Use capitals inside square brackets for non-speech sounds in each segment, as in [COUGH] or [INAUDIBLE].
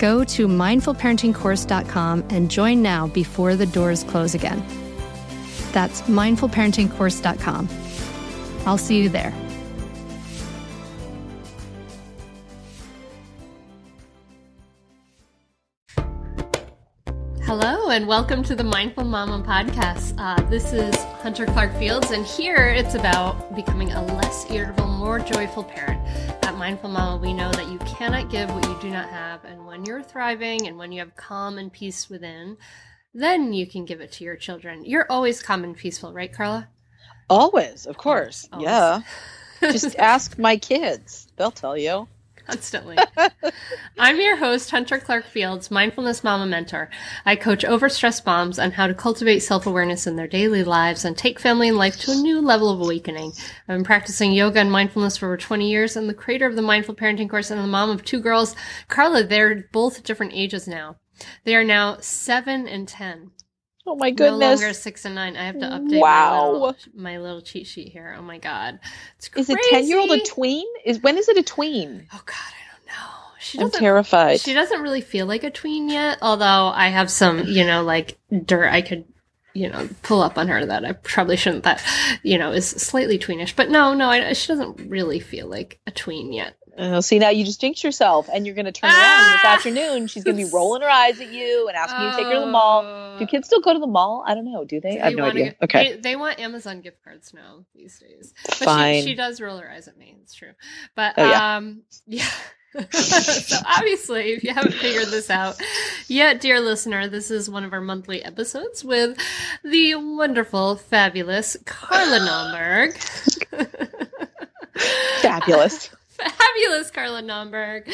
Go to mindfulparentingcourse.com and join now before the doors close again. That's mindfulparentingcourse.com. I'll see you there. And welcome to the Mindful Mama podcast. Uh, this is Hunter Clarke-Fields, and here it's about becoming a less irritable, more joyful parent. At Mindful Mama, we know that you cannot give what you do not have, and when you're thriving and when you have calm and peace within, then you can give it to your children. You're always calm and peaceful, right, Carla? Always, of course. Always. Yeah. Just ask my kids, they'll tell you constantly. [LAUGHS] I'm your host, Hunter Clarke-Fields, Mindfulness Mama Mentor. I coach overstressed moms on how to cultivate self awareness in their daily lives and take family and life to a new level of awakening. I've been practicing yoga and mindfulness for over 20 years and the creator of the Mindful Parenting course and the mom of two girls. Carla, they're both different ages now. They are now seven and 10. Oh my goodness. No longer six and nine. I have to update wow. my, little, my little cheat sheet here. Oh my god. It's crazy. Is a 10 year old a tween? Is when is it a tween? Oh god, I don't know. She I'm terrified. She doesn't really feel like a tween yet, although I have some, you know, like dirt I could you know, pull up on her that I probably shouldn't. That you know is slightly tweenish, but no, no, I, she doesn't really feel like a tween yet. Oh, see now you just jinxed yourself, and you're going to turn ah! around this afternoon. She's going to be rolling her eyes at you and asking oh. you to take her to the mall. Do kids still go to the mall? I don't know. Do they? Do I have no idea. Get, okay, they, they, want Amazon gift cards now these days. But Fine. She, she, does roll her eyes at me. It's true. But oh, yeah. um, yeah. [LAUGHS] so obviously, if you haven't figured this out yet, dear listener, this is one of our monthly episodes with the wonderful, fabulous Carla Naumburg. [LAUGHS] fabulous fabulous Carla Naumburg.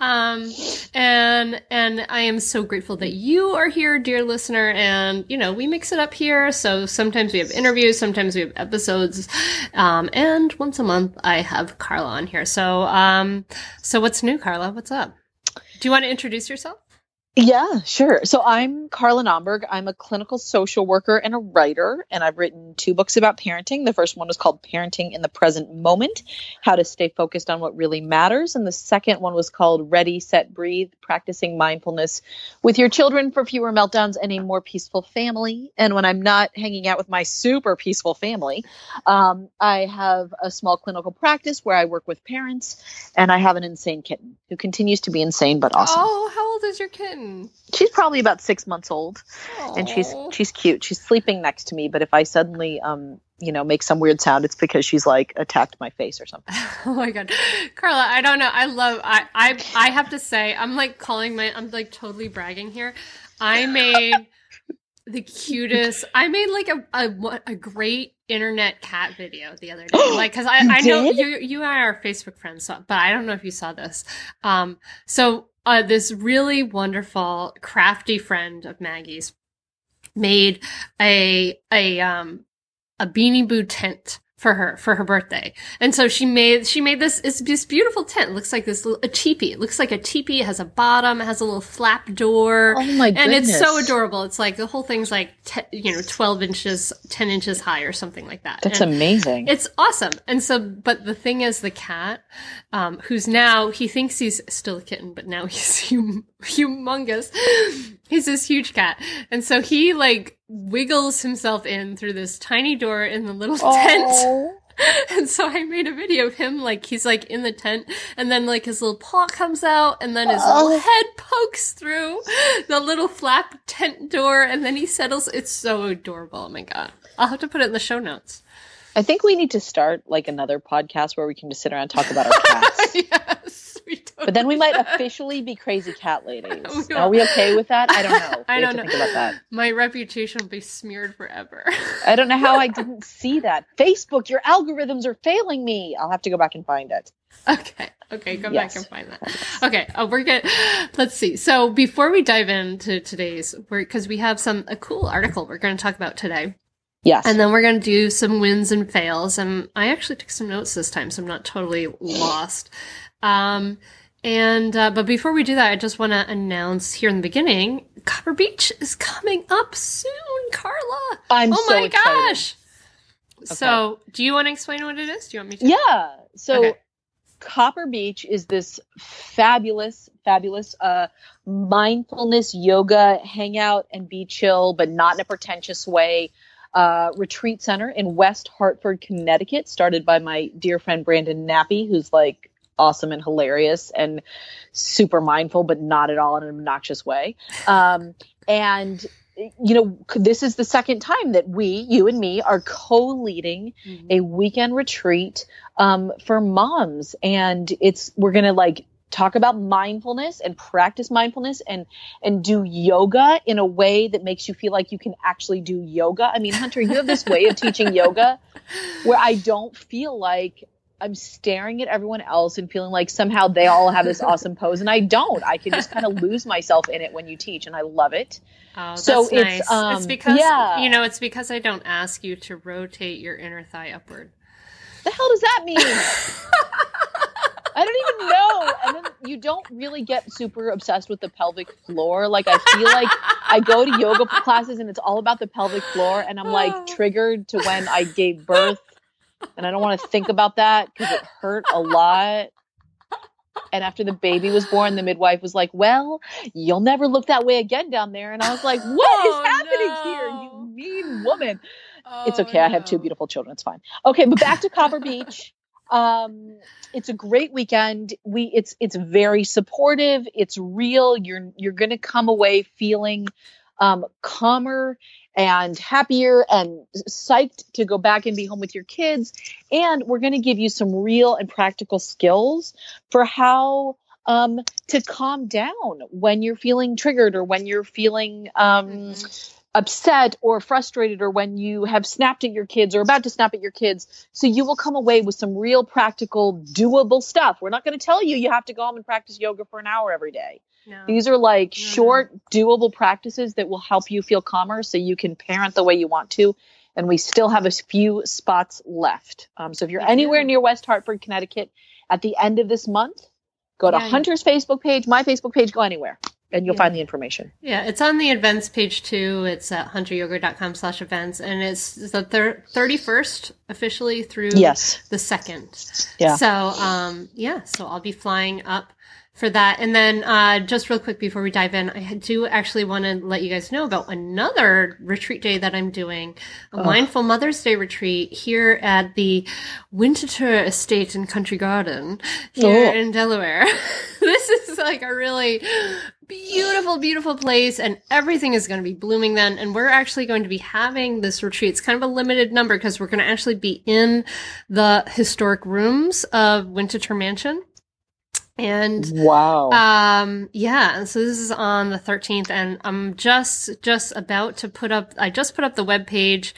Um, and, and I am so grateful that you are here, dear listener. And, you know, we mix it up here. So sometimes we have interviews, sometimes we have episodes. Um, and once a month I have Carla on here. So, um, so what's new, Carla? What's up? Do you want to introduce yourself? Yeah, sure. So I'm Carla Naumburg. I'm a clinical social worker and a writer, and I've written two books about parenting. The first one was called Parenting in the Present Moment How to Stay Focused on What Really Matters. And the second one was called Ready, Set, Breathe Practicing Mindfulness with Your Children for Fewer Meltdowns and a More Peaceful Family. And when I'm not hanging out with my super peaceful family, um, I have a small clinical practice where I work with parents, and I have an insane kitten who continues to be insane but awesome. Oh, how old is your kitten? She's probably about six months old, Aww. and she's she's cute. She's sleeping next to me, but if I suddenly um you know make some weird sound, it's because she's like attacked my face or something. [LAUGHS] oh my god, Carla, I don't know. I love. I I I have to say, I'm like calling my. I'm like totally bragging here. I made. the cutest. I made like a, a a great internet cat video the other day. [GASPS] Like, because I, I know you you and I are Facebook friends, so, but I don't know if you saw this. Um, so uh, this really wonderful, crafty friend of Maggie's made a a um a beanie boo tent for her for her birthday. And so she made she made this it's this beautiful tent. It looks like this little, a teepee. It looks like a teepee. It has a bottom. It has a little flap door. Oh my goodness! And it's so adorable. It's like the whole thing's like te- you know twelve inches, ten inches high or something like that. That's And amazing. It's awesome. And so, but the thing is, the cat, um, who's now he thinks he's still a kitten, but now [LAUGHS] he's hum- humongous. He's this huge cat, and so he like wiggles himself in through this tiny door in the little tent. Oh. [LAUGHS] And so I made a video of him, like he's like in the tent, and then like his little paw comes out, and then his Oh. little head pokes through the little flap tent door, and then he settles. It's so adorable. Oh my god! I'll have to put it in the show notes. I think we need to start like another podcast where we can just sit around and talk about our cats. [LAUGHS] yes, we totally But then we might officially be crazy cat ladies. [LAUGHS] We Are we okay with that? I don't [LAUGHS] know. I We don't know. think about that. My reputation will be smeared forever. I don't know how I didn't see that. Facebook, your algorithms are failing me. I'll have to go back and find it. okay, okay, go Yes. back and find that. Okay, oh, we're good. Let's see. So before we dive into today's, work, because we have some a cool article we're going to talk about today. Yes. And then we're going to do some wins and fails. And I actually took some notes this time, so I'm not totally lost. Um, and, uh, but before we do that, I just want to announce here in the beginning Copper Beech is coming up soon, Carla. I'm oh so my excited. gosh. So, do you want to explain what it is? Do you want me to? Yeah. So Okay. Copper Beech is this fabulous, fabulous uh, mindfulness yoga hangout and be chill, but not in a pretentious way. Uh, retreat center in West Hartford, Connecticut, started by my dear friend Brandon Nappi, who's like awesome and hilarious and super mindful, but not at all in an obnoxious way. Um, and you know, this is the second time that we, you and me, are co-leading Mhm. a weekend retreat um, for moms and it's we're gonna like talk about mindfulness and practice mindfulness and and do yoga in a way that makes you feel like you can actually do yoga i mean hunter you have this way of teaching yoga where i don't feel like i'm staring at everyone else and feeling like somehow they all have this awesome pose and i don't i can just kind of lose myself in it when you teach and i love it Oh, that's So it's, nice. it's um, because yeah. you know, it's because I don't ask you to rotate your inner thigh upward. the hell does that mean [LAUGHS] I don't even know. And then you don't really get super obsessed with the pelvic floor. Like I feel like I go to yoga classes and it's all about the pelvic floor and I'm like [SIGHS] triggered to when I gave birth and I don't want to think about that because it hurt a lot. And after the baby was born, the midwife was like, "Well, you'll never look that way again down there." And I was like, "What is Oh, happening no. here, you mean woman?" it's Oh, okay. I have two beautiful children. It's fine. Okay, but back to Copper Beech. Um, it's a great weekend. We it's it's very supportive. It's real. You're you're gonna come away feeling um, calmer and happier and psyched to go back and be home with your kids. And we're gonna give you some real and practical skills for how um, to calm down when you're feeling triggered or when you're feeling um, Mhm. Upset or frustrated or when you have snapped at your kids or about to snap at your kids. So you will come away with some real practical, doable stuff. We're not going to tell you you have to go home and practice yoga for an hour every day. No. These are like short, doable practices that will help you feel calmer so you can parent the way you want to. And we still have a few spots left. Um, so if you're We anywhere near West Hartford, Connecticut, at the end of this month, go to Yeah, yeah. Hunter's Facebook page, my Facebook page, go anywhere, and you'll Yeah. find the information. Yeah, it's on the events page too. It's at hunteryoga.com slash events and it's the thir- 31st officially through Yes. the 2nd. Yeah. So, um, yeah, so I'll be flying up for that. And then, uh, just real quick before we dive in, I do actually want to let you guys know about another retreat day that I'm doing, a Ugh. mindful Mother's Day retreat here at the Winterthur Estate and Country Garden here Oh. in Delaware. [LAUGHS] this is like a really beautiful, beautiful place and everything is going to be blooming then. And we're actually going to be having this retreat. It's kind of a limited number because we're going to actually be in the historic rooms of Winterthur Mansion. And wow. Um yeah, so this is on the 13th and I'm just just about to put up I just put up the web page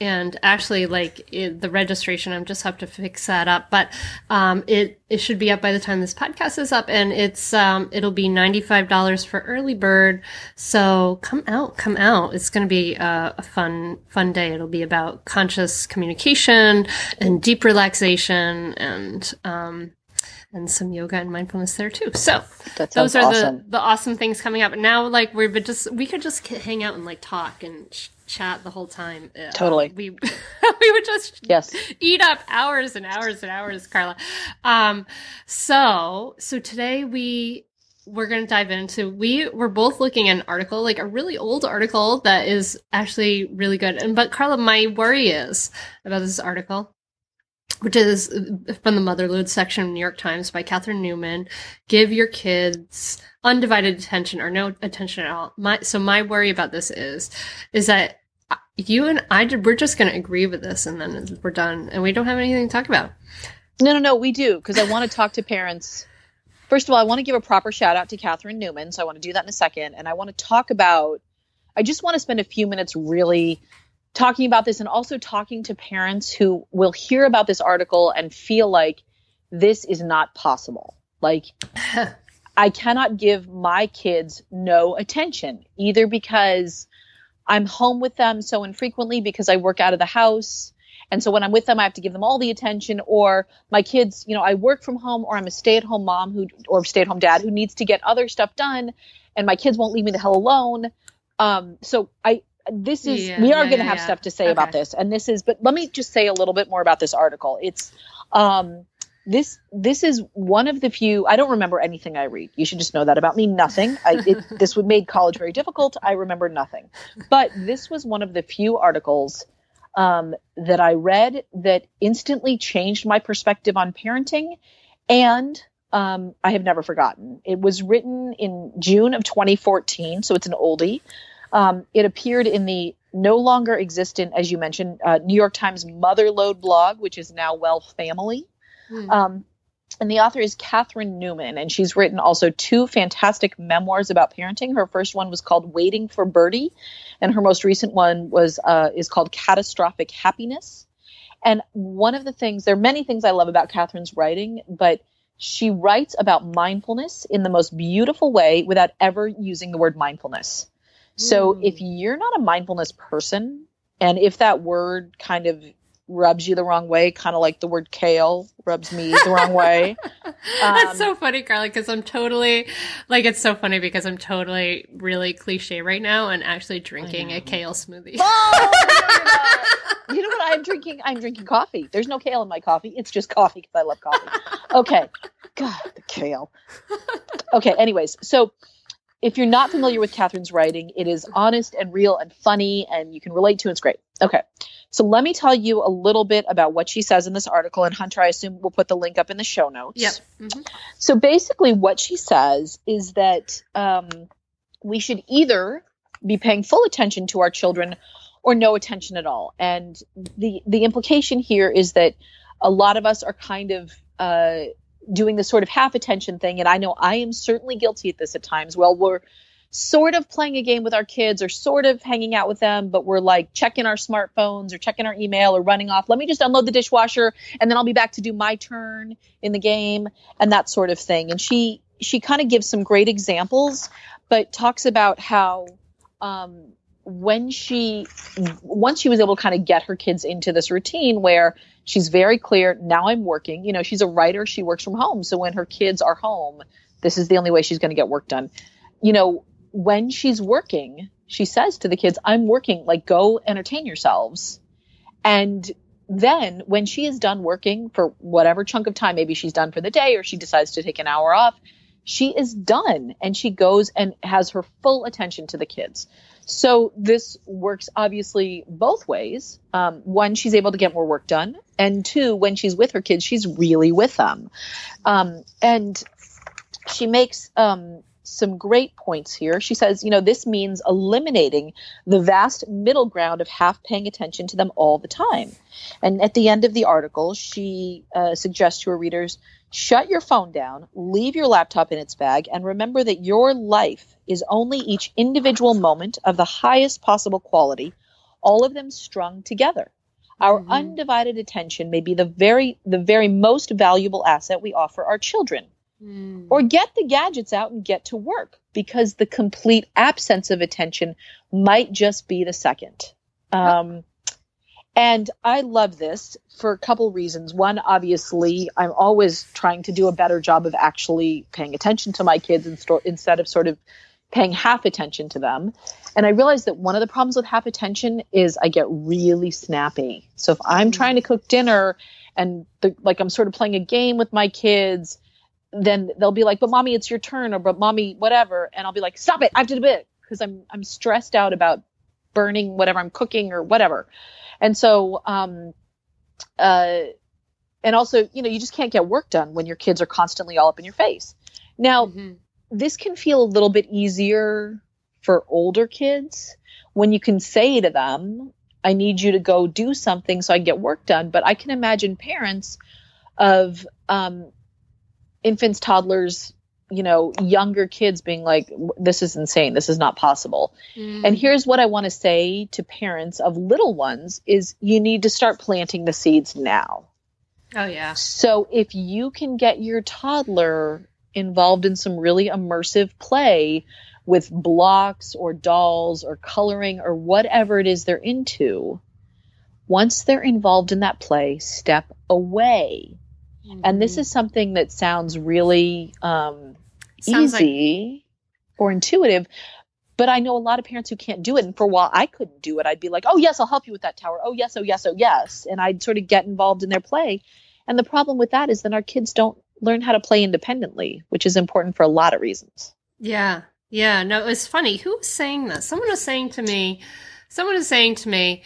and actually like it, the registration i'm just have to fix that up but um, it it should be up by the time this podcast is up and it's um, it'll be $95 for early bird. So come out come out. It's going to be a, a, fun fun day. It'll be about conscious communication and deep relaxation and um, and some yoga and mindfulness there too. So those are awesome. the the awesome things coming up. And now, like we're just we could just hang out and like talk and chat the whole time. Uh, totally. we [LAUGHS] we would just yes eat up hours and hours and hours, Carla. Um, so so today we we're going to dive into we were both looking at an article like a really old article that is actually really good and but carla my worry is about this article which is uh, from the Motherlode section of new york times by catherine newman give your kids undivided attention or no attention at all my so my worry about this is is that uh, you and I did, we're just going to agree with this and then we're done and we don't have anything to talk about. No, no, no, we do because I want to talk to parents. First of all, I want to give a proper shout out to Catherine Newman. So I want to do that in a second. And I want to talk about, I just want to spend a few minutes really talking about this and also talking to parents who will hear about this article and feel like this is not possible. Like, [LAUGHS] I cannot give my kids no attention, either because I'm home with them so infrequently because I work out of the house. And so when I'm with them, I have to give them all the attention. Or my kids, you know, I work from home or I'm a stay at home mom who, or stay at home dad who needs to get other stuff done. And my kids won't leave me the hell alone. Um, so I, this is, yeah, we are yeah, going to have yeah. stuff to say okay. about this. And this is, but let me just say a little bit more about this article. It's, um, this this is one of the few i don't remember anything i read you should just know that about me nothing I, it, [LAUGHS] this would made college very difficult i remember nothing but this was one of the few articles um, that i read that instantly changed my perspective on parenting and um, i have never forgotten it was written in june of 2014 so it's an oldie um, it appeared in the no longer existent as you mentioned uh, new york times Motherlode blog which is now well family Mm. Um, and the author is Catherine Newman, and she's written also two fantastic memoirs about parenting. Her first one was called "Waiting for Birdie," and her most recent one was uh, is called "Catastrophic Happiness." And one of the things, there are many things I love about Catherine's writing, but she writes about mindfulness in the most beautiful way without ever using the word mindfulness. So mm. if you're not a mindfulness person, and if that word kind of rubs you the wrong way, kind of like the word kale rubs me the wrong [LAUGHS] way. Um, That's so funny, Carly, because I'm totally like it's so funny because I'm totally really cliche right now and actually drinking a kale smoothie. Oh, [LAUGHS] you know what I'm drinking? I'm drinking coffee. There's no kale in my coffee. It's just coffee because I love coffee. Okay. God, the kale. [LAUGHS] Okay, anyways, so if you're not familiar with Catherine's writing, it is honest and real and funny, and you can relate to it. It's great. Okay. So let me tell you a little bit about what she says in this article. And Hunter, I assume we'll put the link up in the show notes. Yep. Mm-hmm. So basically, what she says is that um, we should either be paying full attention to our children or no attention at all. And the the implication here is that a lot of us are kind of uh, doing the sort of half attention thing. And I know I am certainly guilty at this at times. Well, we're sort of playing a game with our kids or sort of hanging out with them, but we're like checking our smartphones or checking our email or running off. Let me just unload the dishwasher and then I'll be back to do my turn in the game and that sort of thing. And she she kind of gives some great examples, but talks about how um, when she once she was able to kind of get her kids into this routine where she's very clear now i'm working you know she's a writer she works from home so when her kids are home this is the only way she's going to get work done you know when she's working, she says to the kids, I'm working, like, go entertain yourselves. And then when she is done working for whatever chunk of time, maybe she's done for the day or she decides to take an hour off, she is done and she goes and has her full attention to the kids. So this works obviously both ways. Um, one, she's able to get more work done, and two, when she's with her kids, she's really with them. Um, and she makes um, some great points here. She says, you know, this means eliminating the vast middle ground of half paying attention to them all the time. And at the end of the article, she uh, suggests to her readers Shut your phone down, leave your laptop in its bag, and remember that your life is only each individual moment of the highest possible quality, all of them strung together. Our mm-hmm. undivided attention may be the very the very most valuable asset we offer our children. Mm. Or get the gadgets out and get to work because the complete absence of attention might just be the second. Um, and I love this for a couple reasons. One, obviously, I'm always trying to do a better job of actually paying attention to my kids instead of sort of paying half attention to them. And I realized that one of the problems with half attention is I get really snappy. So if I'm mm. trying to cook dinner and the, like I'm sort of playing a game with my kids, then they'll be like, "But mommy, it's your turn," or "But mommy, whatever," and I'll be like, "Stop it! I have to do it," because I'm I'm stressed out about burning whatever I'm cooking or whatever. And so, um, uh, and also, you know, you just can't get work done when your kids are constantly all up in your face. Now, mm-hmm. this can feel a little bit easier for older kids when you can say to them, I need you to go do something so I get work done. But I can imagine parents of um, infants, toddlers, you know, younger kids being like, this is insane. This is not possible. Mm. And here's what I want to say to parents of little ones is you need to start planting the seeds now. Oh yeah. So if you can get your toddler involved in some really immersive play with blocks or dolls or coloring or whatever it is they're into, once they're involved in that play, step away. Mm-hmm. And this mm-hmm. is something that sounds really um, Sounds easy like- or intuitive. But I know a lot of parents who can't do it. And for a while, I couldn't do it. I'd be like, oh, yes, I'll help you with that tower. Oh, yes, oh, yes, oh, yes. And I'd sort of get involved in their play. And the problem with that is then our kids don't learn how to play independently, which is important for a lot of reasons. Yeah. Yeah. No, it's funny. Who was saying this? Someone was saying to me, someone was saying to me,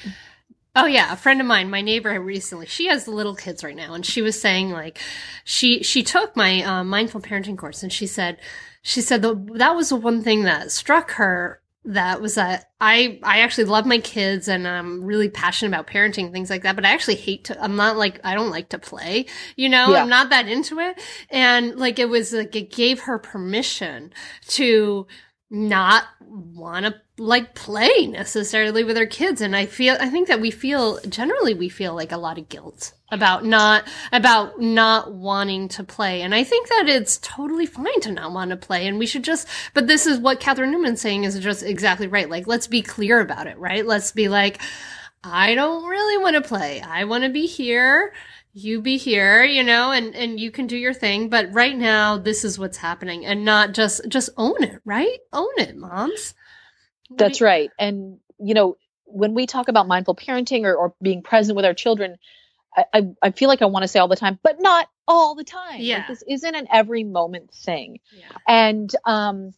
Oh yeah, a friend of mine, my neighbor recently, she has little kids right now and she was saying like she she took my uh, mindful parenting course and she said she said the, that was the one thing that struck her that was that I I actually love my kids and I'm really passionate about parenting things like that but I actually hate to I'm not like I don't like to play you know yeah. I'm not that into it and like it was like it gave her permission to not want to like play necessarily with our kids. And i feel i think that we feel generally we feel like a lot of guilt about not about not wanting to play. And i think that it's totally fine to not want to play. And we should just but this is what catherine newman's saying is just exactly right. Like let's be clear about it right? Let's be like i don't really want to play. I want to be here. You be here, you know, and, and you can do your thing. But right now, this is what's happening. And not just, just own it, right? Own it, moms. That's you- right. And, you know, when we talk about mindful parenting or, or being present with our children, I, I, I feel like I want to say all the time, but not all the time. Yeah. Like this isn't an every moment thing. Yeah. And, um,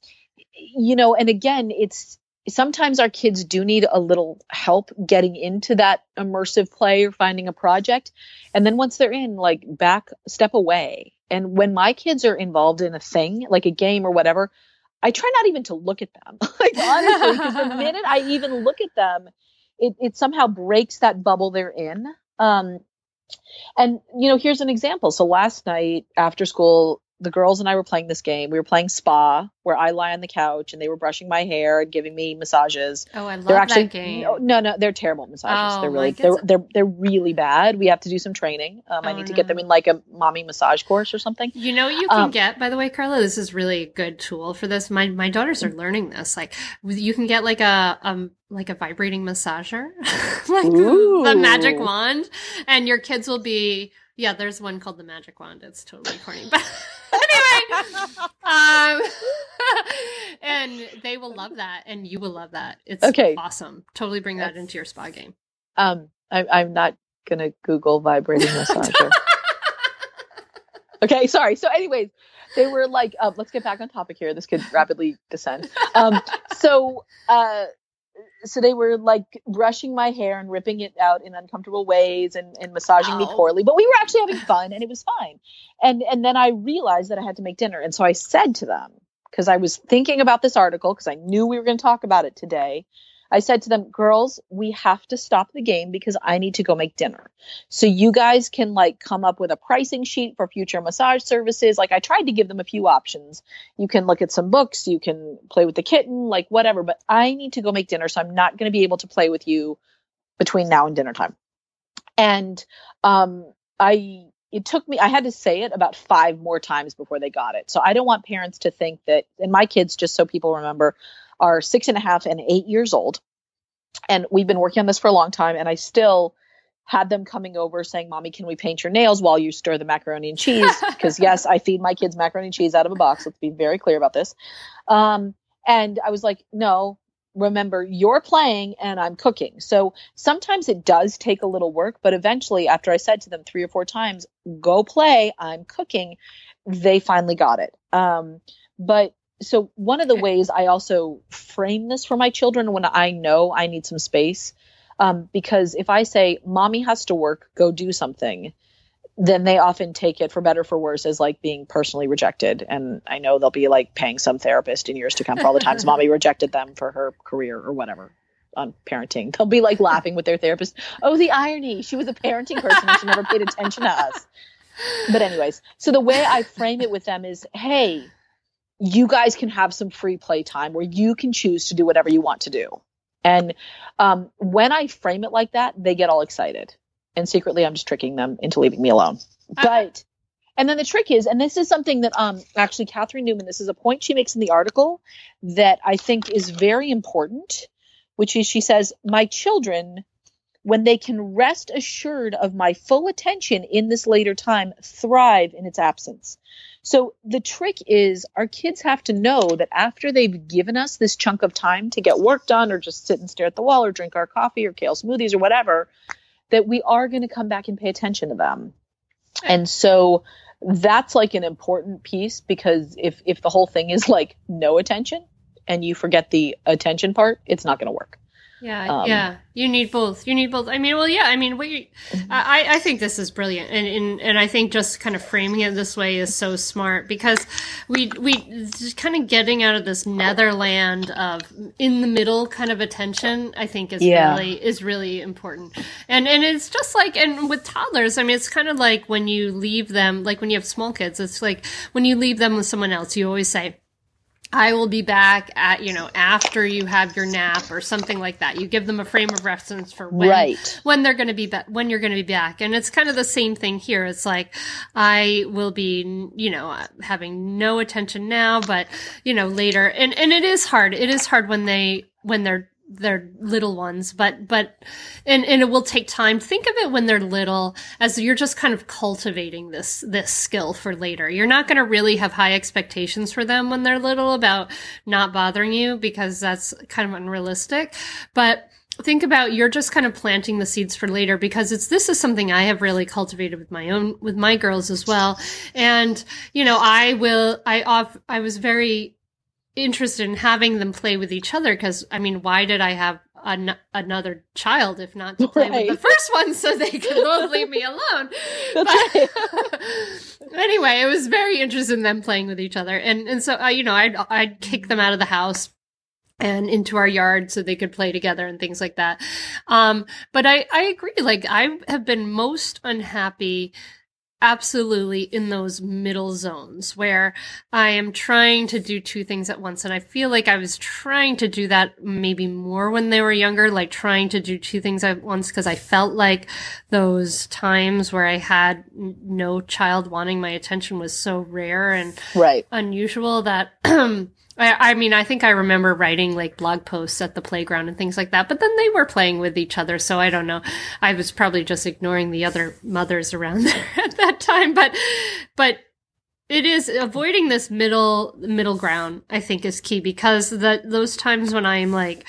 you know, and again, it's, sometimes our kids do need a little help getting into that immersive play or finding a project. And then once they're in, like back, step away. And when my kids are involved in a thing, like a game or whatever, I try not even to look at them. [LAUGHS] like honestly, because the [LAUGHS] minute I even look at them, it, it somehow breaks that bubble they're in. Um, and you know, here's an example. So last night after school, the girls and I were playing this game. We were playing spa, where I lie on the couch and they were brushing my hair and giving me massages. Oh, I love they're actually, that game. No, no, no, they're terrible massages. Oh, they're really, they're, they're, they're really bad. We have to do some training. Um, oh, I need to get them in like a mommy massage course or something. You know, you can um, get, by the way, Carla, this is really a good tool for this. My, my daughters are learning this. Like, you can get like a, um, like a vibrating massager, [LAUGHS] like Ooh. the magic wand, and your kids will be, yeah, there's one called the magic wand. It's totally corny, [LAUGHS] but anyway, um, [LAUGHS] and they will love that, and you will love that. It's okay. awesome. Totally bring that into your spa game. Um, I, am not gonna Google vibrating massager. [LAUGHS] okay, sorry. So, anyways, they were like, uh, let's get back on topic here. This could rapidly descend. Um, so, uh, so they were like brushing my hair and ripping it out in uncomfortable ways and, and massaging Ow. me poorly but we were actually having fun and it was fine and and then i realized that i had to make dinner and so i said to them because i was thinking about this article because i knew we were going to talk about it today I said to them, girls, we have to stop the game because I need to go make dinner. So you guys can like come up with a pricing sheet for future massage services. Like I tried to give them a few options. You can look at some books, you can play with the kitten, like whatever, but I need to go make dinner. So I'm not going to be able to play with you between now and dinner time. And um, I it took me i had to say it about five more times before they got it so i don't want parents to think that and my kids just so people remember are six and a half and eight years old and we've been working on this for a long time and i still had them coming over saying mommy can we paint your nails while you stir the macaroni and cheese [LAUGHS] because yes i feed my kids macaroni and cheese out of a box let's be very clear about this um, and i was like no remember you're playing and I'm cooking. So sometimes it does take a little work, but eventually, after I said to them three or four times, go play, I'm cooking, they finally got it. Um, but so one of the ways I also frame this for my children when I know I need some space, um, because if I say, mommy has to work, go do something, then they often take it for better for worse as like being personally rejected. And I know they'll be like paying some therapist in years to come for all the times [LAUGHS] mommy rejected them for her career or whatever on parenting. They'll be like laughing with their therapist. Oh, the irony. She was a parenting person and she never paid attention to us. But anyways, so the way I frame it with them is, hey, you guys can have some free play time where you can choose to do whatever you want to do. And um, when I frame it like that, they get all excited and secretly I'm just tricking them into leaving me alone. But and then the trick is, and this is something that um actually Catherine Newman, this is a point she makes in the article that I think is very important, which is she says, My children, when they can rest assured of my full attention in this later time, thrive in its absence. So the trick is our kids have to know that after they've given us this chunk of time to get work done or just sit and stare at the wall or drink our coffee or kale smoothies or whatever, that we are going to come back and pay attention to them. And so that's like an important piece because if if the whole thing is like no attention and you forget the attention part, it's not going to work. Yeah, um, yeah. You need both. You need both. I mean, well, yeah. I mean, what you, mm-hmm. I, I think this is brilliant, and, and and I think just kind of framing it this way is so smart because we we just kind of getting out of this netherland of in the middle kind of attention. I think is yeah. really is really important, and and it's just like and with toddlers. I mean, it's kind of like when you leave them, like when you have small kids. It's like when you leave them with someone else. You always say I will be back at, you know, after you have your nap or something like that. You give them a frame of reference for when, right. when they're going to be back, when you're going to be back. And it's kind of the same thing here. It's like, I will be, you know, having no attention now, but, you know, later. And, and it is hard. It is hard when they, when they're they're little ones, but but and and it will take time. Think of it when they're little as you're just kind of cultivating this this skill for later. You're not going to really have high expectations for them when they're little about not bothering you because that's kind of unrealistic. But think about you're just kind of planting the seeds for later because it's this is something I have really cultivated with my own with my girls as well. And you know, I will I off I was very interested in having them play with each other because I mean, why did I have an- another child if not to play right. with the first one so they could [LAUGHS] both leave me alone? But, right. [LAUGHS] anyway, it was very interested in them playing with each other, and and so uh, you know, I'd I'd kick them out of the house and into our yard so they could play together and things like that. Um, but I, I agree. Like I have been most unhappy absolutely in those middle zones where I am trying to do two things at once. And I feel like I was trying to do that maybe more when they were younger, like trying to do two things at once because I felt like those times where I had no child wanting my attention was so rare and right. unusual that [CLEARS THROAT] um, I, I mean, I think I remember writing like blog posts at the playground and things like that, but then they were playing with each other. So I don't know. I was probably just ignoring the other mothers around [LAUGHS] there at that time, but, but it is avoiding this middle middle ground i think is key because the those times when i'm like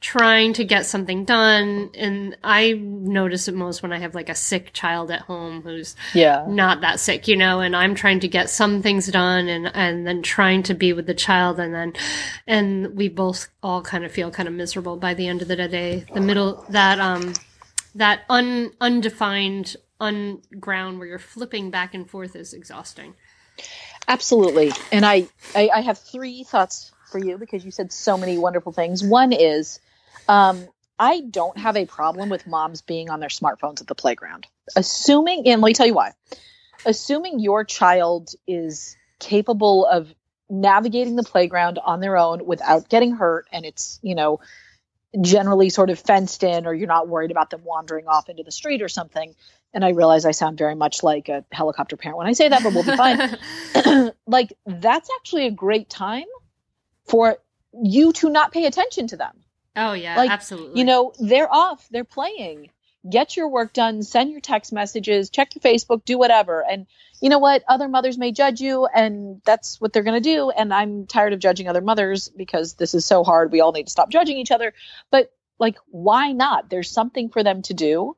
trying to get something done and i notice it most when i have like a sick child at home who's yeah. not that sick you know and i'm trying to get some things done and and then trying to be with the child and then and we both all kind of feel kind of miserable by the end of the day. The middle that um that un undefined un ground where you're flipping back and forth is exhausting Absolutely. And I, I, I have three thoughts for you because you said so many wonderful things. One is Um, I don't have a problem with moms being on their smartphones at the playground. Assuming, and let me tell you why. Assuming your child is capable of navigating the playground on their own without getting hurt and it's, you know, generally sort of fenced in or you're not worried about them wandering off into the street or something. And I realize I sound very much like a helicopter parent when I say that, but we'll be fine. [LAUGHS] [CLEARS THROAT] like that's actually a great time for you to not pay attention to them. Oh yeah, Like, absolutely. You know, they're off, they're playing. Get your work done, send your text messages, check your Facebook, do whatever. And you know what? Other mothers may judge you, and that's what they're going to do. And I'm tired of judging other mothers because this is so hard. We all need to stop judging each other. But like, why not? There's something for them to do.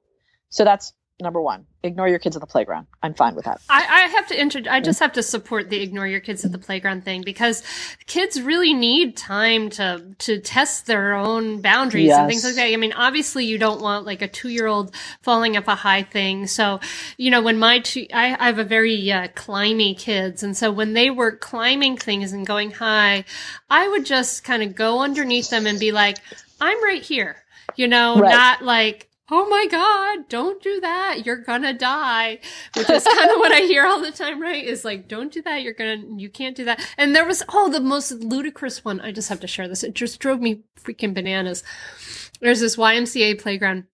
So that's number one. Ignore your kids at the playground. I'm fine with that. I, I have to inter- I just have to support the ignore your kids at the playground thing because kids really need time to to test their own boundaries and things like that. I mean, obviously you don't want like a two year old falling up a high thing. So, you know, when my two, I, I have a very uh, climby kids, and so when they were climbing things and going high, I would just kind of go underneath them and be like, "I'm right here," you know, Right. not like. Oh my God, don't do that. You're gonna die. Which is kind of what I hear all the time, right? Is like, don't do that. You're gonna, you can't do that. And there was, oh, the most ludicrous one. I just have to share this. It just drove me freaking bananas. There's this YMCA playground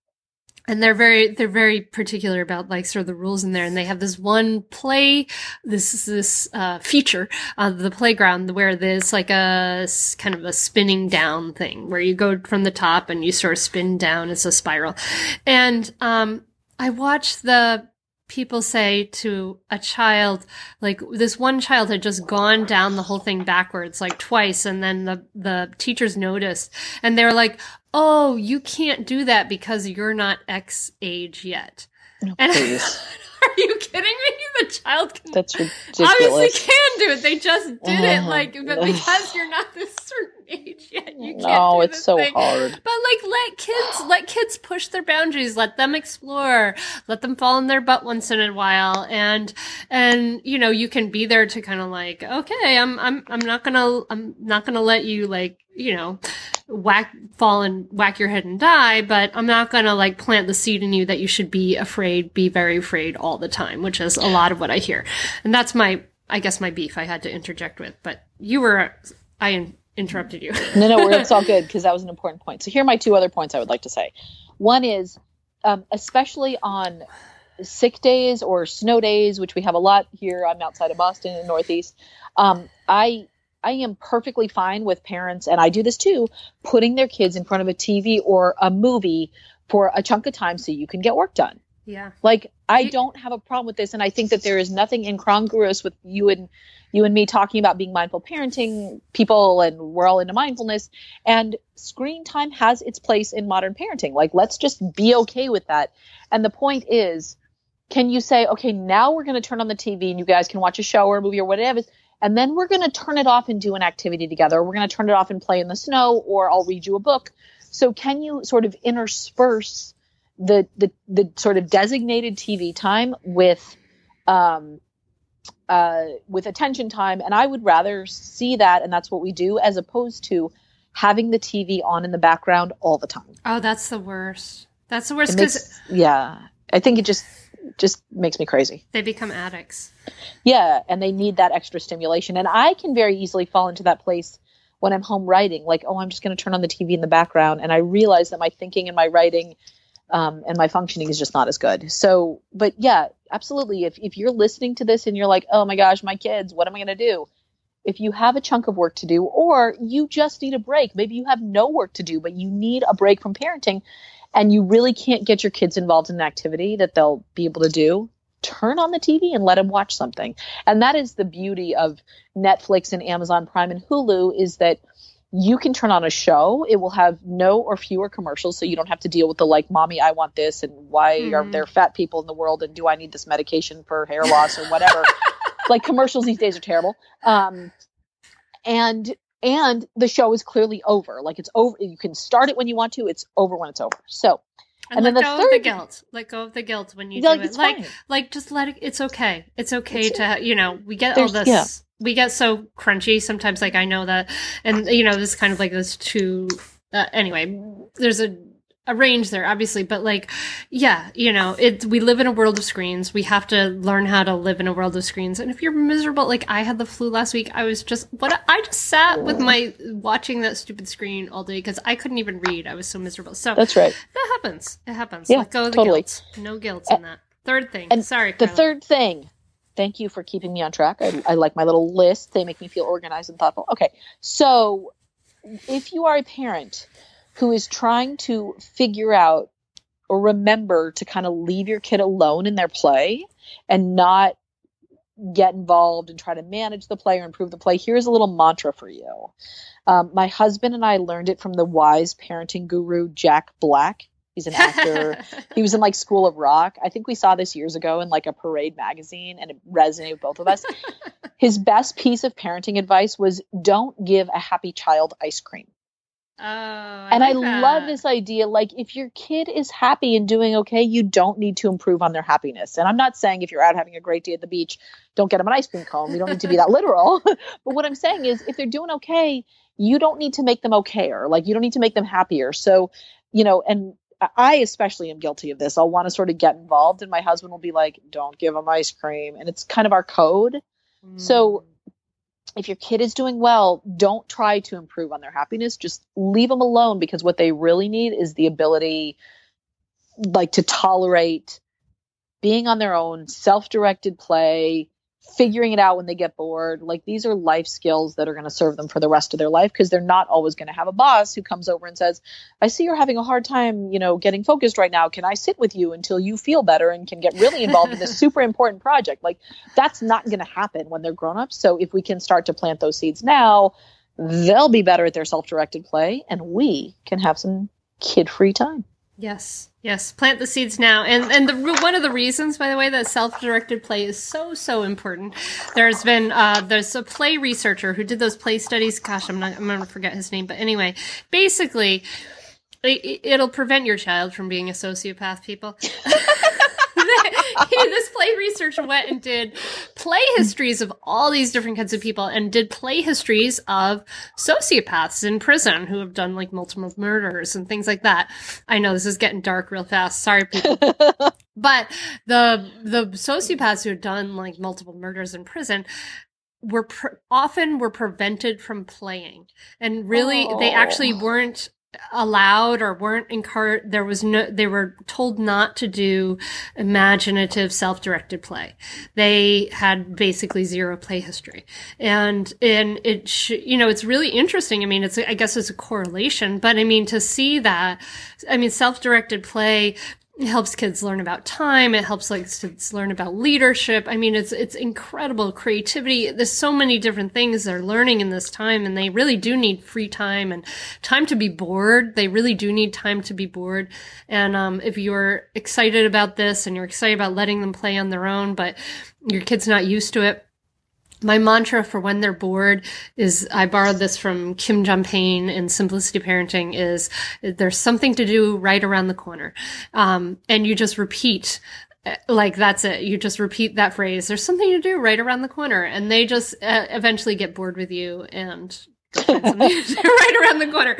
and they're very they're very particular about like sort of the rules in there. And they have this one play this is this uh, feature of the playground where there's like a kind of a spinning down thing where you go from the top and you sort of spin down it's a spiral. And um i watched the people say to a child like this one child had just gone down the whole thing backwards like twice. And then the the teachers noticed and they were like oh you can't do that because you're not x age yet. And [LAUGHS] are you kidding me? The child can That's obviously can do it. They just did it Uh, like but because you're not this certain age yet you can't No, it's so thing. hard. But like, let kids let kids push their boundaries. Let them explore. Let them fall in their butt once in a while, and and you know you can be there to kind of like, okay, I'm I'm I'm not gonna I'm not gonna let you like you know whack fall and whack your head and die, but I'm not gonna like plant the seed in you that you should be afraid, be very afraid all the time, which is a lot of what I hear, and that's my I guess my beef I had to interject with. But you were I interrupted you. [LAUGHS] no, no, it's all good [LAUGHS] because that was an important point. So here are my two other points I would like to say. One is, um, especially on sick days or snow days, which we have a lot here. I'm outside of Boston in the Northeast. Um, I I am perfectly fine with parents, and I do this too, putting their kids in front of a TV or a movie for a chunk of time so you can get work done. Yeah. Like I don't have a problem with this, and I think that there is nothing incongruous with you and you and me talking about being mindful parenting people, and we're all into mindfulness. And screen time has its place in modern parenting. Like let's just be okay with that. And the point is, can you say, okay, now we're going to turn on the TV and you guys can watch a show or a movie or whatever, and then we're going to turn it off and do an activity together. We're going to turn it off and play in the snow, or I'll read you a book. So can you sort of intersperse the the the sort of designated TV time with um uh with attention time and I would rather see that and that's what we do as opposed to having the TV on in the background all the time. Oh, that's the worst. That's the worst because yeah, I think it just just makes me crazy. they become addicts. Yeah, and they need that extra stimulation and I can very easily fall into that place when I'm home writing like oh I'm just going to turn on the TV in the background and I realize that my thinking and my writing um, and my functioning is just not as good. So, but yeah, absolutely. If if you're listening to this and you're like, oh my gosh, my kids, what am I going to do? If you have a chunk of work to do, or you just need a break, maybe you have no work to do, but you need a break from parenting, and you really can't get your kids involved in an activity that they'll be able to do. Turn on the TV and let them watch something. And that is the beauty of Netflix and Amazon Prime and Hulu is that you can turn on a show. It will have no or fewer commercials, so you don't have to deal with the like, "Mommy, I want this," and "Why are Mhm. there fat people in the world?" and "Do I need this medication for hair loss or whatever?" [LAUGHS] like commercials these days are terrible. Um, and and the show is clearly over. Like it's over. You can start it when you want to. It's over when it's over. So And, And then let the go of the guilt. Let go of the guilt when you like, do it. it's Like, fine. like just let it. It's okay. It's okay It's- to you know. We get all this. yeah. We get so crunchy sometimes. Like I know that, and you know, this is kind of like this two uh, anyway, there's a a range there obviously but like yeah you know it we live in a world of screens. We have to learn how to live in a world of screens. And if you're miserable like i had the flu last week i was just what i just sat with my watching that stupid screen all day because i couldn't even read. I was so miserable. So that's right. that happens. It happens. Yeah, let go of the totally. guilt. No guilt in that. Third thing. and sorry the Carla. third thing thank you for keeping me on track. I, I like my little list. They make me feel organized and thoughtful. Okay so if you are a parent who is trying to figure out or remember to kind of leave your kid alone in their play and not get involved and try to manage the play or improve the play here's a little mantra for you. Um, my husband and i learned it from the wise parenting guru jack black he's an actor he was in like School of Rock. I think we saw this years ago in like a parade magazine and it resonated with both of us. [LAUGHS] His best piece of parenting advice was don't give a happy child ice cream. oh I and I like love this idea like if your kid is happy and doing okay, you don't need to improve on their happiness. And I'm not saying if you're out having a great day at the beach, don't get them an ice cream cone. You don't need to be that literal. [LAUGHS] but what I'm saying is if they're doing okay, you don't need to make them okayer. Like you don't need to make them happier. So, you know, and I especially am guilty of this. I'll want to sort of get involved, and my husband will be like, "Don't give them ice cream," and it's kind of our code. So mm. if your kid is doing well, don't try to improve on their happiness. Just leave them alone because what they really need is the ability like to tolerate being on their own, self-directed play, figuring it out when they get bored. Like these are life skills that are going to serve them for the rest of their life because they're not always going to have a boss who comes over and says, "I see you're having a hard time, you know, getting focused right now. Can I sit with you until you feel better and can get really involved in this [LAUGHS] super important project?" Like that's not going to happen when they're grown up. So if we can start to plant those seeds now, they'll be better at their self-directed play and we can have some kid-free time. Yes, yes. Plant the seeds now, and and the one of the reasons, by the way, that self-directed play is so so important. There's been uh, there's a play researcher who did those play studies. Gosh, I'm not I'm gonna forget his name, but anyway, basically, it, it'll prevent your child from being a sociopath. People. [LAUGHS] [LAUGHS] this play researcher went and did play histories of all these different kinds of people and did play histories of sociopaths in prison who have done like multiple murders and things like that. I know this is getting dark real fast. Sorry, people. [LAUGHS] but the the sociopaths who had done like multiple murders in prison were often were prevented from playing and really they actually Oh. weren't allowed or weren't encouraged there was no they were told not to do imaginative self-directed play. They had basically zero play history. And and it sh- you know it's really interesting. I mean it's i guess it's a correlation but i mean to see that i mean self-directed play it helps kids learn about time. It helps like kids learn about leadership. I mean it's it's incredible creativity. There's so many different things they're learning in this time and they really do need free time and time to be bored. They really do need time to be bored. And um, if you're excited about this and you're excited about letting them play on their own but your kid's not used to it my mantra for when they're bored is I borrowed this from Kim John Payne in Simplicity Parenting is there's something to do right around the corner. Um, and you just repeat uh, like that's it. You just repeat that phrase. There's something to do right around the corner, and they just uh, eventually get bored with you and [LAUGHS] right around the corner.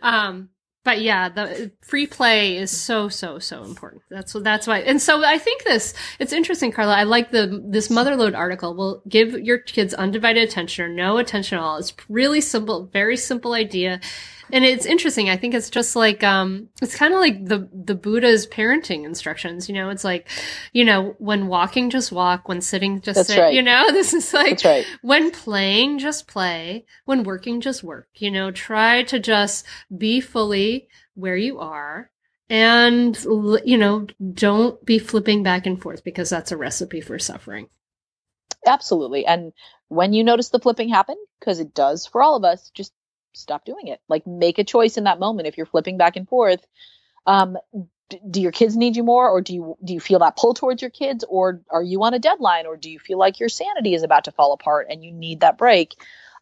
Um, but yeah, the free play is so so so important. That's that's why. And so I think this it's interesting, Carla. I like the this Motherlode article. Will give your kids undivided attention or no attention at all. It's really simple, very simple idea. And it's interesting. I think it's just like um it's kind of like the the Buddha's parenting instructions, you know. It's like, you know, when walking just walk, when sitting just That's sit, right. you know. [LAUGHS] This is like right. when playing, just play. When working, just work. You know, try to just be fully where you are. And, you know, don't be flipping back and forth because that's a recipe for suffering. Absolutely. And when you notice the flipping happen, because it does for all of us, just stop doing it. Like make a choice in that moment. If you're flipping back and forth, um, do your kids need you more, or do you do you feel that pull towards your kids, or are you on a deadline, or do you feel like your sanity is about to fall apart and you need that break?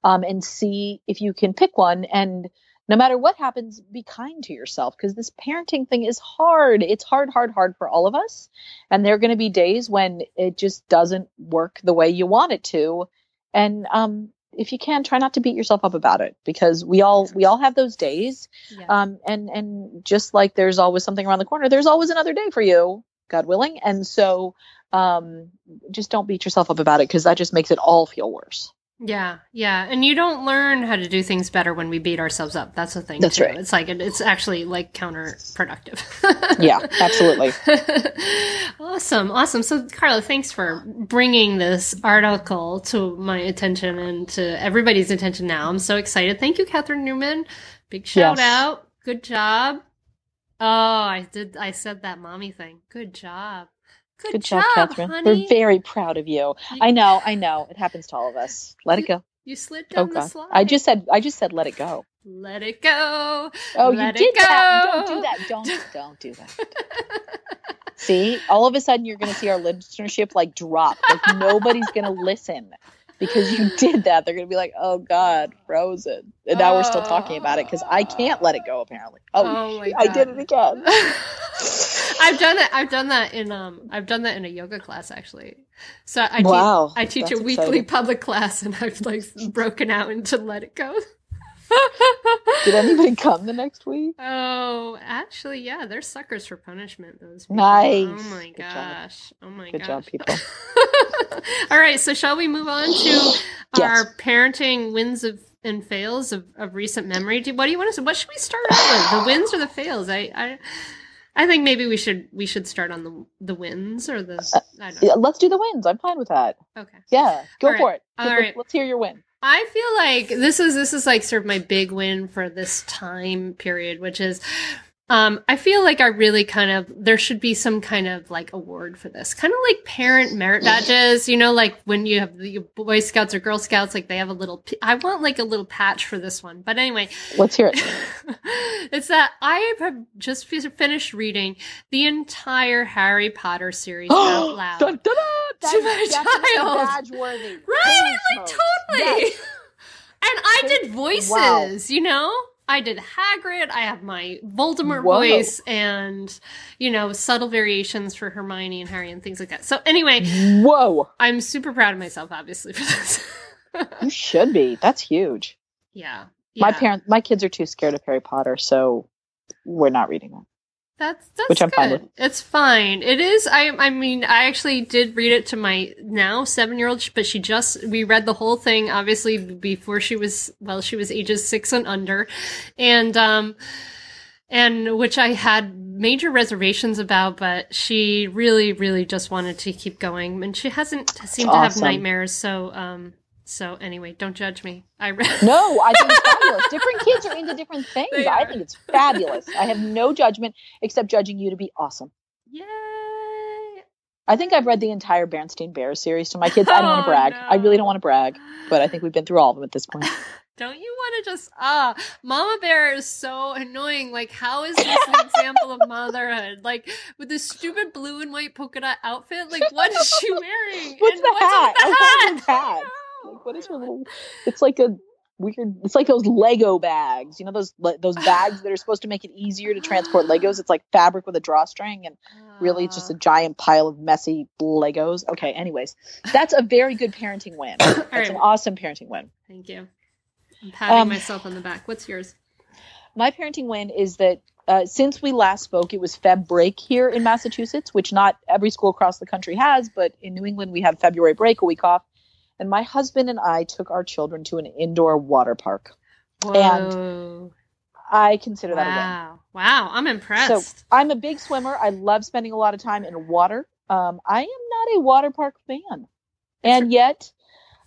Um, and see if you can pick one. And no matter what happens, be kind to yourself because this parenting thing is hard. It's hard, hard, hard for all of us. And there are going to be days when it just doesn't work the way you want it to. And um, if you can try not to beat yourself up about it because we all we all have those days. Yeah. um and and just like there's always something around the corner there's always another day for you god willing. And so um just don't beat yourself up about it because that just makes it all feel worse Yeah, yeah, and you don't learn how to do things better when we beat ourselves up. That's the thing. That's too. right. It's like it's actually like counterproductive. [LAUGHS] yeah absolutely [LAUGHS] awesome, awesome. So, Carla, thanks for bringing this article to my attention and to everybody's attention. Now, I'm so excited. Thank you, Catherine Newman. Big shout Yes. out. Good job. Oh, I did. I said that mommy thing. Good job. Good, good job catherine. Honey. we're very proud of you. I know i know. It happens to all of us. Let it go. You slid oh down the god. Slide. i just said i just said let it go. Let it go. oh Let you did that. Don't do that. Don't don't. do that. [LAUGHS] See, all of a sudden you're going to see our listenership like drop. Like nobody's going to listen because you [LAUGHS] did that. They're going to be like, "Oh God, frozen," and now we're still talking about it because I can't let it go. Apparently, oh, Oh I did it again. [LAUGHS] I've done it. I've done that in um. I've done that in a yoga class actually. So I teach. Wow, I teach a weekly exciting. public class, and I've like broken out into let it go. Did anybody come the next week? Oh, actually, yeah, they're suckers for punishment. Those people. Nice. Oh my Good job. gosh. Oh my Good gosh. job, people. [LAUGHS] All right, so shall we move on to [GASPS] Yes. our parenting wins of and fails of, of recent memory? Do, what do you want to? Say? What should we start out with? The wins or the fails? I, I, I think maybe we should we should start on the the wins or the. Uh, I don't know. Yeah, let's do the wins. I'm fine with that. Okay. Yeah, go All right. for it. All Let's- right. Let's hear your win. I feel like this is this is like sort of my big win for this time period, which is um I feel like I really kind of there should be some kind of like award for this. Kind of like parent merit badges, you know, like when you have the Boy Scouts or Girl Scouts like they have a little p- I want like a little patch for this one. But anyway, Let's hear it. [LAUGHS] it's that I have just fi- finished reading the entire Harry Potter series [GASPS] out loud. Dun, dun, dun. To my child. badge worthy. Right? Like totally. Yes. [LAUGHS] And I did voices, Wow. you know? I did Hagrid. I have my Voldemort Whoa. voice and, you know, subtle variations for Hermione and Harry and things like that. So anyway, Whoa, I'm super proud of myself, obviously, for this. [LAUGHS] you should be. That's huge. yeah. My parents, my kids are too scared of Harry Potter, so we're not reading that. That's that's Which I'm good. fine with. It's fine. It is. I I mean, I actually did read it to my now seven year old, but she just we read the whole thing obviously before she was well, she was ages six and under, and um, and which I had major reservations about, but she really, really just wanted to keep going, and she hasn't seemed to have nightmares. So um, so anyway, don't judge me. I read. No, I think it's [LAUGHS] fabulous. different kids are into different things. I think it's fabulous. I have no judgment except judging you to be awesome. Yay! I think I've read the entire Berenstain Bears series to my kids. I don't want Oh, to brag. I really don't want to brag, but I think we've been through all of them at this [LAUGHS] point. Don't you want to just ah, Mama Bear is so annoying. Like, how is this an example of motherhood? Like with this stupid blue and white polka dot outfit. Like, what is she wearing? [LAUGHS] What's the what's hat? the love the hat. Like, [LAUGHS] what is her [LAUGHS] little? It's like a weird. It's like those Lego bags. You know those those bags that are supposed to make it easier to transport Legos. It's like fabric with a drawstring, and really it's just a giant pile of messy Legos. Okay, anyways, that's a very good parenting win. [COUGHS] That's right. an awesome parenting win. Thank you. I'm patting Um, myself on the back. What's yours? My parenting win is that uh, since we last spoke, it was Feb break here in Massachusetts, which not every school across the country has, but in New England we have February break, a week off. And my husband and I took our children to an indoor water park. Whoa! I consider that a win. wow! Wow! I'm impressed. So I'm a big swimmer. I love spending a lot of time in water. Um, I am not a water park fan. And yet,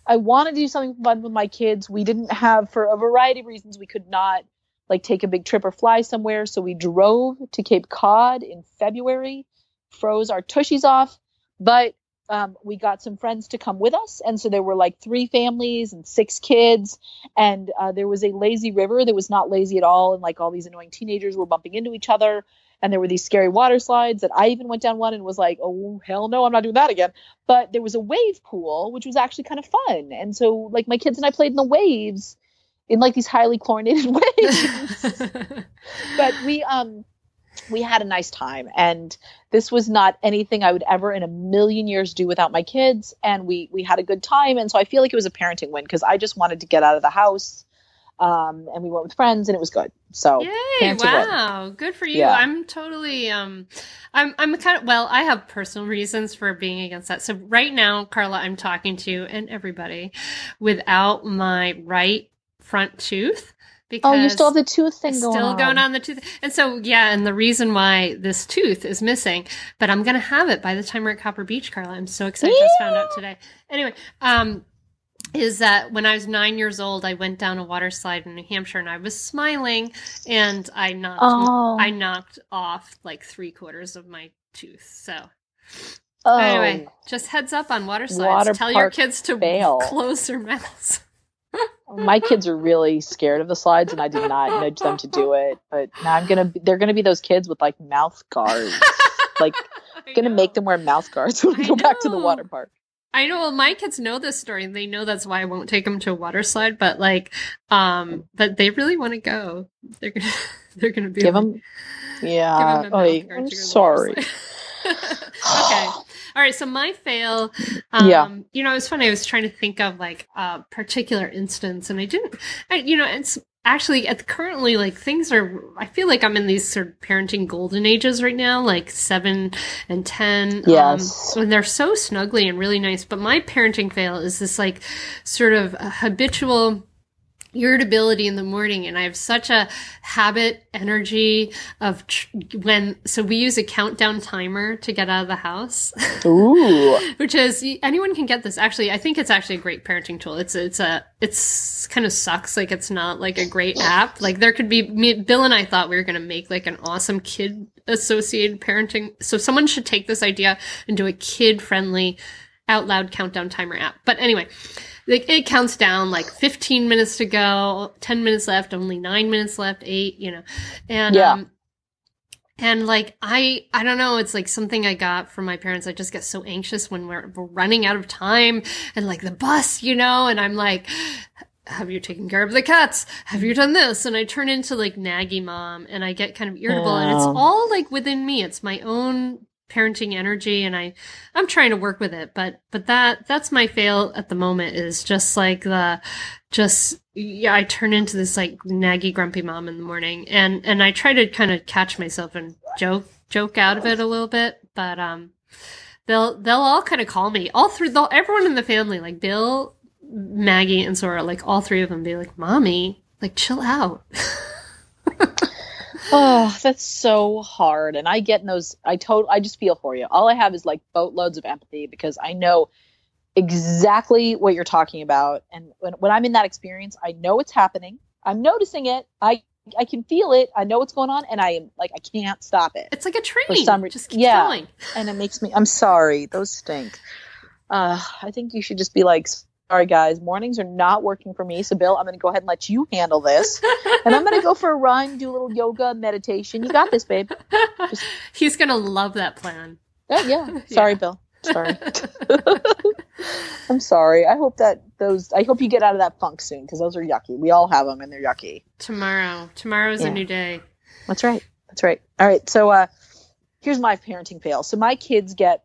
I want to do something fun with my kids. We didn't have, for a variety of reasons, we could not like take a big trip or fly somewhere. So we drove to Cape Cod in February, froze our tushies off, but um, we got some friends to come with us. And so there were like three families and six kids. And uh, there was a lazy river that was not lazy at all. And like all these annoying teenagers were bumping into each other. And there were these scary water slides that I even went down one and was like, oh, hell no, I'm not doing that again. But there was a wave pool, which was actually kind of fun. And so, like, my kids and I played in the waves in like these highly chlorinated [LAUGHS] waves. [LAUGHS] but we um we had a nice time and this was not anything I would ever in a million years do without my kids and we we had a good time and so I feel like it was a parenting win because I just wanted to get out of the house um, and we went with friends and it was good. So Yay, wow, win. good for you. Yeah. I'm totally um I'm I'm kind of well, I have personal reasons for being against that. So right now, Carla, I'm talking to you and everybody without my right front tooth. Because oh, you still have the tooth thing going still on. going on the tooth. And so, yeah, and the reason why this tooth is missing, but I'm going to have it by the time we're at Copper Beech, Carla. I'm so excited. Yeah. Just found out today. Anyway, um, is that when I was nine years old, I went down a water slide in New Hampshire and I was smiling and I knocked, oh. I knocked off like three quarters of my tooth. So oh. anyway, just heads up on water slides. Water Tell your kids to fail. [LAUGHS] close their mouths. My kids are really scared of the slides and I did not nudge them to do it. But now I'm going to, they're to be those kids with like mouth guards. [LAUGHS] like, going to make them wear mouth guards when we go back to the water park. I know. Well, my kids know this story, and they know that's why I won't take them to a water slide. But like, um, but they really want to go. They're gonna, [LAUGHS] they're gonna be give like, them. Yeah. Give them oh, I'm sorry. okay. All right. So my fail. Um, yeah. You know, it was funny. I was trying to think of like a particular instance, and I didn't. I, you know, it's actually at currently like things are i feel like i'm in these sort of parenting golden ages right now like seven and ten um, yes um, and they're so snuggly and really nice but my parenting fail is this like sort of habitual irritability in the morning and i have such a habit energy of tr- when so we use a countdown timer to get out of the house. Ooh. [LAUGHS] which is anyone can get this. Actually i think it's actually a great parenting tool. It's it's a it's kind of sucks like it's not like a great app. Like there could be me, bill and i thought we were going to make like an awesome kid associated parenting so someone should take this idea and do a kid friendly out loud countdown timer app. But anyway like it counts down like 15 minutes to go 10 minutes left only nine minutes left eight you know and yeah. um and like i i don't know it's like something i got from my parents i just get so anxious when we're, we're running out of time and like the bus you know and i'm like have you taken care of the cats? Have you done this? And I turn into like naggy mom and I get kind of irritable and it's all like within me. It's my own parenting energy and I I'm trying to work with it but but that that's my fail at the moment is just like the just yeah I turn into this like naggy grumpy mom in the morning and and I try to kind of catch myself and joke joke out of it a little bit but um they'll they'll all kind of call me. All through they'll everyone in the family like Bill Maggie and Sora like all three of them be like mommy like chill out [LAUGHS] oh, that's so hard. And I get in those. I told. I just feel for you. All I have is like boatloads of empathy because I know exactly what you're talking about. And when, when I'm in that experience, I know it's happening. I'm noticing it. I I can feel it. I know what's going on, and I am like I can't stop it. It's like a train. For some reason, just keep yeah. Going. And it makes me. I'm sorry. Those stink. Uh, I think you should just be like, sorry guys, mornings are not working for me. So Bill, I'm going to go ahead and let you handle this, and I'm going to go for a run, do a little yoga, meditation. You got this, babe. Just... [LAUGHS] He's going to love that plan. Oh, [LAUGHS] yeah. Sorry, yeah. Bill. Sorry. [LAUGHS] I'm sorry. I hope that those. I hope you get out of that funk soon because those are yucky. We all have them and they're yucky. Tomorrow. Tomorrow is yeah. a new day. That's right. That's right. All right. So uh, here's my parenting fail. So my kids get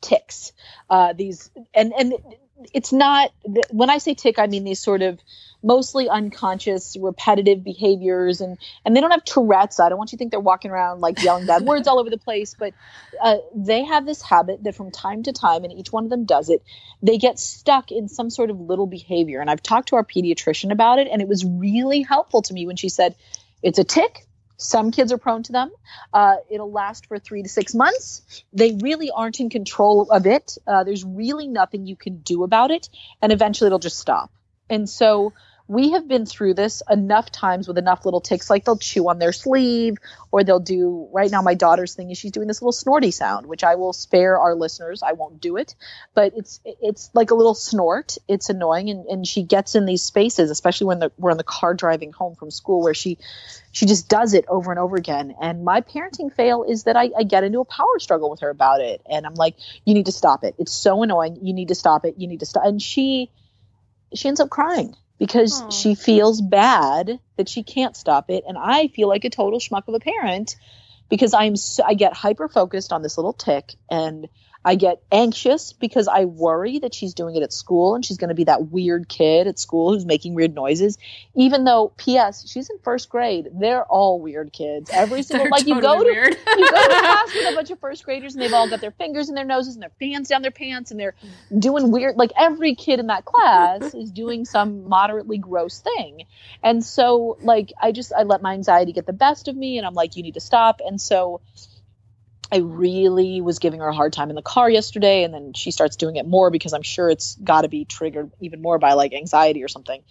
ticks. Uh, these and and it's not when i say tick i mean these sort of mostly unconscious repetitive behaviors and and they don't have tourette's. I don't want you to think they're walking around like yelling bad words all over the place but uh, they have this habit that from time to time and each one of them does it they get stuck in some sort of little behavior. And i've talked to our pediatrician about it and it was really helpful to me when she said it's a tick some kids are prone to them. Uh, it'll last for three to six months. They really aren't in control of it. Uh, there's really nothing you can do about it. And eventually it'll just stop. And so we have been through this enough times with enough little ticks like they'll chew on their sleeve or they'll do right now my daughter's thing is she's doing this little snorty sound which i will spare our listeners. I won't do it. But it's it's like a little snort. It's annoying. And, and she gets in these spaces especially when the, we're in the car driving home from school where she she just does it over and over again. And my parenting fail is that I, I get into a power struggle with her about it. And i'm like you need to stop it. It's so annoying. You need to stop it. You need to stop and she she ends up crying because Aww. she feels bad that she can't stop it. And I feel like a total schmuck of a parent because I'm so, I get hyper focused on this little tick and I get anxious because I worry that she's doing it at school and she's going to be that weird kid at school who's making weird noises. Even though, P.S., she's in first grade. They're all weird kids. Every [LAUGHS] single like totally [LAUGHS] you go to weird. you go to class with a bunch of first graders and they've all got their fingers in their noses and their fans down their pants and they're doing weird. Like every kid in that class is doing some moderately gross thing. And so, like, I just I let my anxiety get the best of me and I'm like, you need to stop. And so. I really was giving her a hard time in the car yesterday, and then she starts doing it more because I'm sure it's got to be triggered even more by like anxiety or something.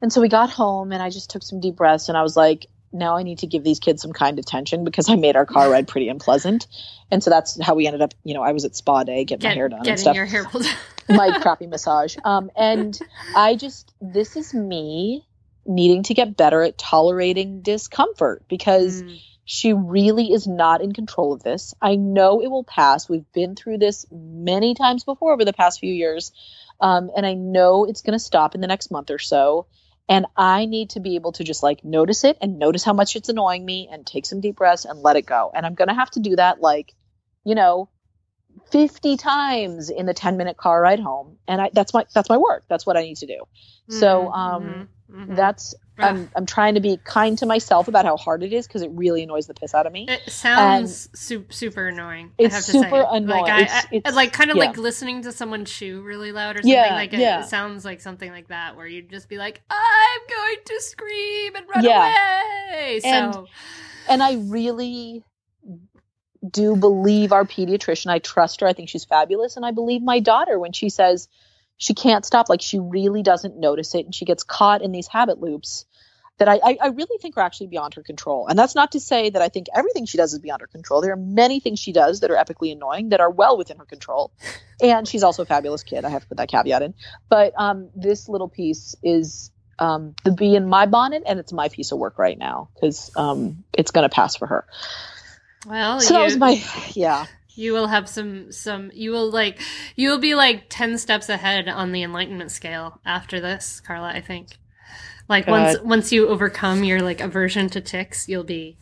And so we got home, and I just took some deep breaths, and I was like, now I need to give these kids some kind attention because I made our car ride pretty unpleasant. And so that's how we ended up, you know, I was at spa day getting my hair done and getting stuff your hair pulled. [LAUGHS] my crappy massage. Um, and I just, this is me needing to get better at tolerating discomfort because Mm. She really is not in control of this. I know it will pass. We've been through this many times before over the past few years. Um, and I know it's going to stop in the next month or so. And I need to be able to just like notice it and notice how much it's annoying me and take some deep breaths and let it go. And I'm going to have to do that like, you know, 50 times in the 10 minute car ride home. And I, that's my, that's my work. That's what I need to do. So, Mhm, um, mhm, mhm. that's, I'm, I'm trying to be kind to myself about how hard it is because it really annoys the piss out of me. It sounds su- super annoying. It's I have to super say. annoying. Like, I, It's- I- it's- like kind of yeah. like listening to someone chew really loud or something. Yeah, like it, yeah. it sounds like something like that, where you'd just be like, "I'm going to scream and run away." And- and I really do believe our pediatrician. I trust her. I think she's fabulous. And I believe my daughter when she says she can't stop, like she really doesn't notice it and she gets caught in these habit loops that I, I, I really think are actually beyond her control. And that's not to say that I think everything she does is beyond her control. There are many things she does that are epically annoying that are well within her control. And she's also a fabulous kid. I have to put that caveat in. But um, this little piece is um, the bee in my bonnet, and it's my piece of work right now because um, it's going to pass for her. well, So you, that was my yeah. You will have some some. You will like you will be like ten steps ahead on the enlightenment scale after this, Carla. I think. Like once God. once you overcome your like aversion to ticks, you'll be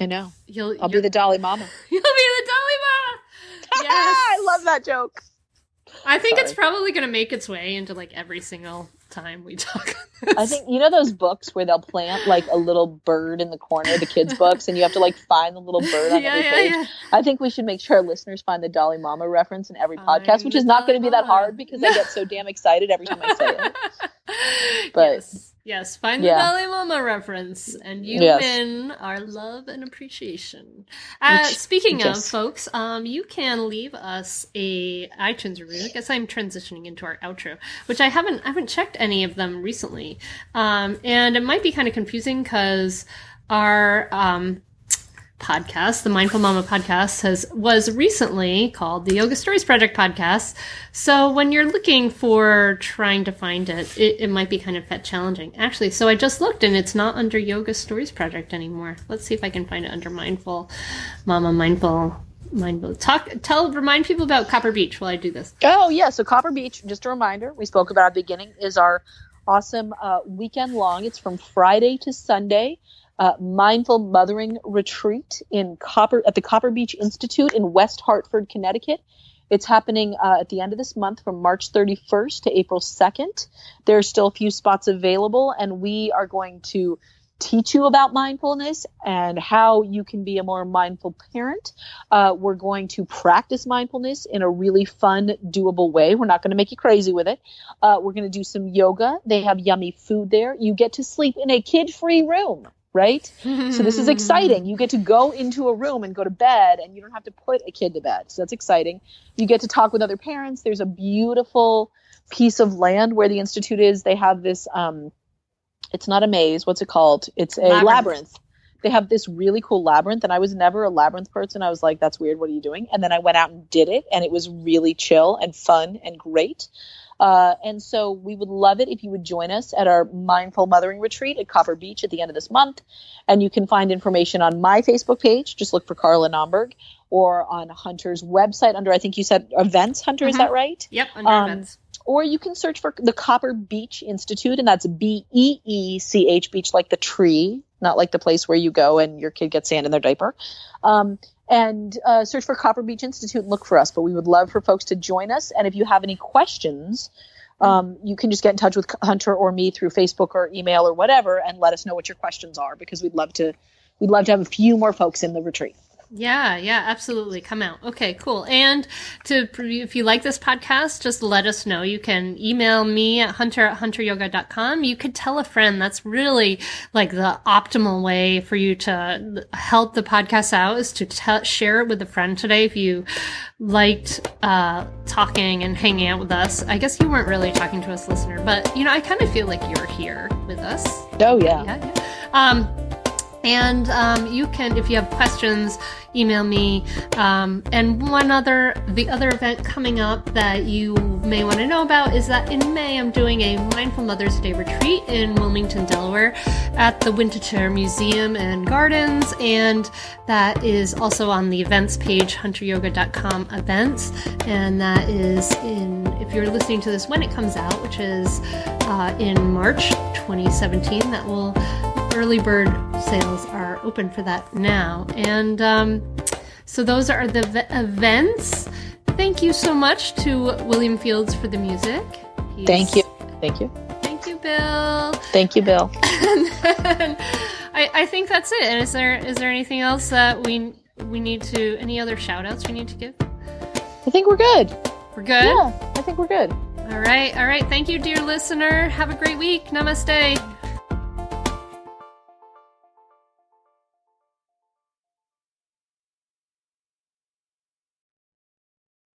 I know. you'll I'll be the Dolly Mama. [LAUGHS] You'll be the Dolly Mama. Yes. [LAUGHS] I love that joke. I think it's probably going to make its way into like every single time we talk. [LAUGHS] I think you know those books where they'll plant like a little bird in the corner, the kids' books, and you have to like find the little bird on [LAUGHS] yeah, every page. yeah. I think we should make sure our liesters find the Dolly Mama reference in every podcast, which is not going to be that hard because I get so damn excited every time I say it. [LAUGHS] But- yes, yes, find Yeah. the Dolly Mama reference, and you Yes. win our love and appreciation. Uh, Which- speaking of folks, um, you can leave us a iTunes review. I guess I'm transitioning into our outro, which I haven't I haven't checked any of them recently, um, and it might be kind of confusing because our um, podcast, the Mindful Mama podcast, has was recently called the Yoga Stories Project podcast. So when you're looking for trying to find it, it, it might be kind of challenging. Actually, so I just looked and it's not under Yoga Stories Project anymore. Let's see if I can find it under Mindful Mama Mindful Mindful. Talk tell remind people about Copper Beech while I do this. Oh yeah, so Copper Beech, just a reminder, we spoke about at the beginning, is our awesome uh, weekend long. It's from Friday to Sunday. Uh, mindful mothering retreat in Copper at the Copper Beech Institute in West Hartford, Connecticut. It's happening uh, at the end of this month from March 31st to April 2nd. There are still a few spots available, and we are going to teach you about mindfulness and how you can be a more mindful parent. Uh, we're going to practice mindfulness in a really fun, doable way. We're not going to make you crazy with it. Uh, we're going to do some yoga. They have yummy food there. You get to sleep in a kid free room, right? So this is exciting. [LAUGHS] You get to go into a room and go to bed, and you don't have to put a kid to bed. So that's exciting. You get to talk with other parents. There's a beautiful piece of land where the institute is. They have this. Um, it's not a maze. What's it called? It's a Labyrinth. labyrinth. They have this really cool labyrinth, and I was never a labyrinth person. I was like, "That's weird. What are you doing?" And then I went out and did it, and it was really chill and fun and great. Uh, and so we would love it if you would join us at our mindful mothering retreat at Copper Beech at the end of this month. And you can find information on my Facebook page. Just look for Carla Naumburg or on Hunter's website under, I think you said events, Hunter, is Mhm. that right? Yep, under Um, events. Or you can search for the Copper Beech Institute, and that's B E E C H Beech, like the tree, not like the place where you go and your kid gets sand in their diaper. Um, and uh, search for Copper Beech Institute and look for us. But we would love for folks to join us. And if you have any questions, um, you can just get in touch with Hunter or me through Facebook or email or whatever, and let us know what your questions are because we'd love to we'd love to have a few more folks in the retreat. Yeah, yeah, absolutely. Come out. Okay, cool. And to if you like this podcast, just let us know. You can email me at hunter at hunteryoga.com. You could tell a friend. That's really like the optimal way for you to help the podcast out is to t- share it with a friend today. If you liked uh, talking and hanging out with us, I guess you weren't really talking to us, listener, but you know, I kind of feel like you're here with us. Oh, yeah. Yeah, yeah. Um, and um, you can, if you have questions, email me. Um, and one other, the other event coming up that you may want to know about is that in May I'm doing a Mindful Mother's Day retreat in Wilmington, Delaware at the Winterthur Museum and Gardens. And that is also on the events page, hunteryoga.com events. And that is in, if you're listening to this when it comes out, which is uh, in March 2017, that will early bird sales are open for that now. And um, so those are the v- events. Thank you so much to William Fields for the music. He's, Thank you. Thank you. Thank you, Bill. Thank you, Bill. [LAUGHS] I, I think that's it. And is there is there anything else that we we need to any other shout outs we need to give? I think we're good. We're good? Yeah, I think we're good. All right, all right. Thank you, dear listener. Have a great week. Namaste.